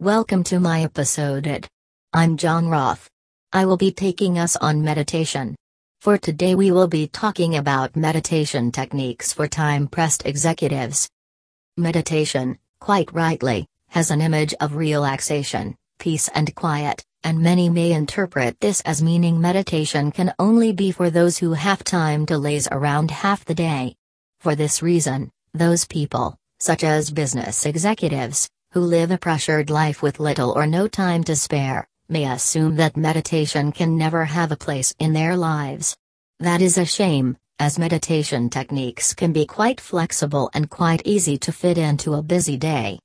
Welcome to my episode it. I'm John Roth. I will be taking us on meditation. For today we will be talking about meditation techniques for time-pressed executives. Meditation, quite rightly, has an image of relaxation, peace and quiet, and many may interpret this as meaning meditation can only be for those who have time to laze around half the day. For this reason, those people, such as business executives, who live a pressured life with little or no time to spare, may assume that meditation can never have a place in their lives. That is a shame, as meditation techniques can be quite flexible and quite easy to fit into a busy day.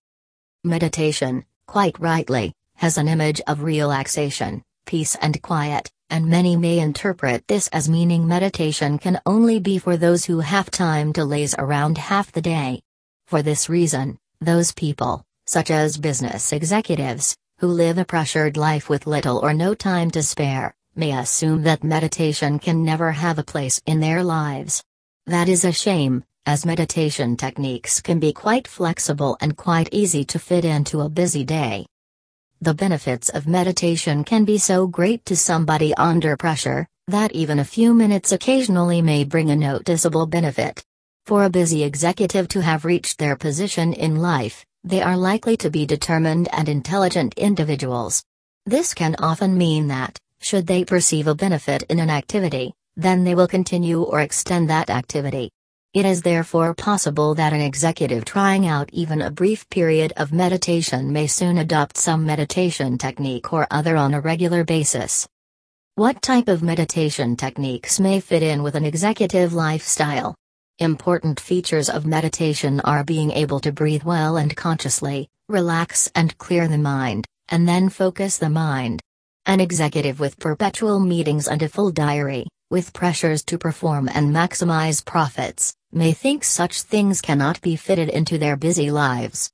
Meditation, quite rightly, has an image of relaxation, peace and quiet, and many may interpret this as meaning meditation can only be for those who have time to laze around half the day. For this reason, those people, such as business executives, who live a pressured life with little or no time to spare, may assume that meditation can never have a place in their lives. That is a shame, as meditation techniques can be quite flexible and quite easy to fit into a busy day. The benefits of meditation can be so great to somebody under pressure, that even a few minutes occasionally may bring a noticeable benefit. For a busy executive to have reached their position in life, they are likely to be determined and intelligent individuals. This can often mean that, should they perceive a benefit in an activity, then they will continue or extend that activity. It is therefore possible that an executive trying out even a brief period of meditation may soon adopt some meditation technique or other on a regular basis. What type of meditation techniques may fit in with an executive lifestyle? Important features of meditation are being able to breathe well and consciously, relax and clear the mind, and then focus the mind. An executive with perpetual meetings and a full diary, with pressures to perform and maximize profits, may think such things cannot be fitted into their busy lives.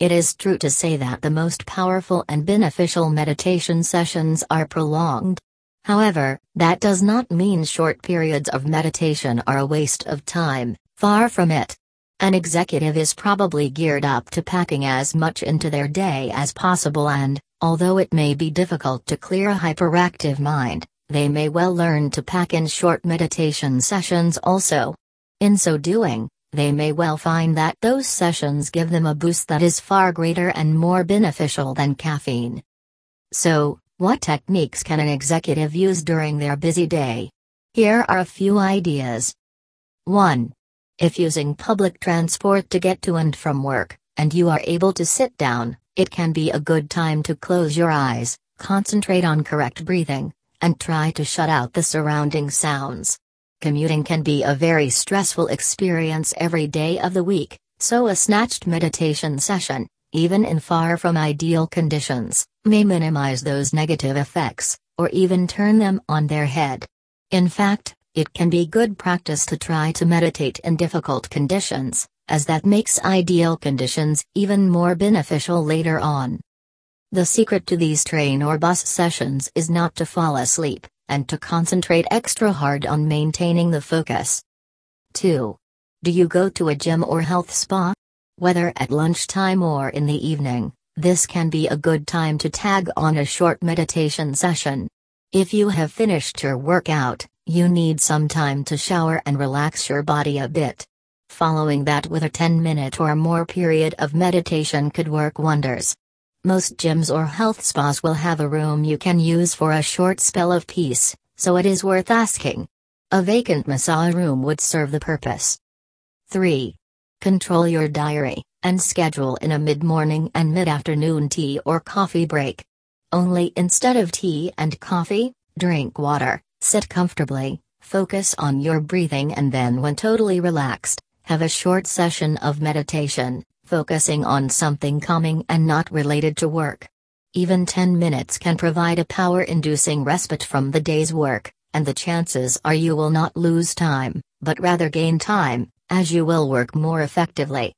It is true to say that the most powerful and beneficial meditation sessions are prolonged. However, that does not mean short periods of meditation are a waste of time, far from it. An executive is probably geared up to packing as much into their day as possible and, although it may be difficult to clear a hyperactive mind, they may well learn to pack in short meditation sessions also. In so doing, they may well find that those sessions give them a boost that is far greater and more beneficial than caffeine. So, what techniques can an executive use during their busy day? Here are a few ideas. 1. If using public transport to get to and from work, and you are able to sit down, it can be a good time to close your eyes, concentrate on correct breathing, and try to shut out the surrounding sounds. Commuting can be a very stressful experience every day of the week, so a snatched meditation session, even in far from ideal conditions, may minimize those negative effects, or even turn them on their head. In fact, it can be good practice to try to meditate in difficult conditions, as that makes ideal conditions even more beneficial later on. The secret to these train or bus sessions is not to fall asleep, and to concentrate extra hard on maintaining the focus. 2. Do you go to a gym or health spa? Whether at lunchtime or in the evening, this can be a good time to tag on a short meditation session. If you have finished your workout, you need some time to shower and relax your body a bit. Following that with a 10 minute or more period of meditation could work wonders. Most gyms or health spas will have a room you can use for a short spell of peace, so it is worth asking. A vacant massage room would serve the purpose. 3. Control your diary, and schedule in a mid morning and mid afternoon tea or coffee break. Only instead of tea and coffee, drink water, sit comfortably, focus on your breathing, and then, when totally relaxed, have a short session of meditation, focusing on something calming and not related to work. Even 10 minutes can provide a power inducing respite from the day's work, and the chances are you will not lose time, but rather gain time, as you will work more effectively.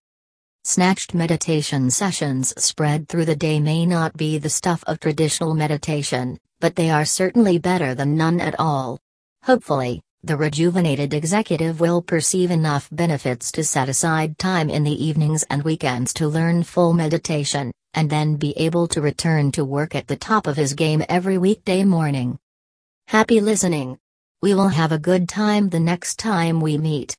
Snatched meditation sessions spread through the day may not be the stuff of traditional meditation, but they are certainly better than none at all. Hopefully, The rejuvenated executive will perceive enough benefits to set aside time in the evenings and weekends to learn full meditation, and then be able to return to work at the top of his game every weekday morning. Happy listening! We will have a good time the next time we meet.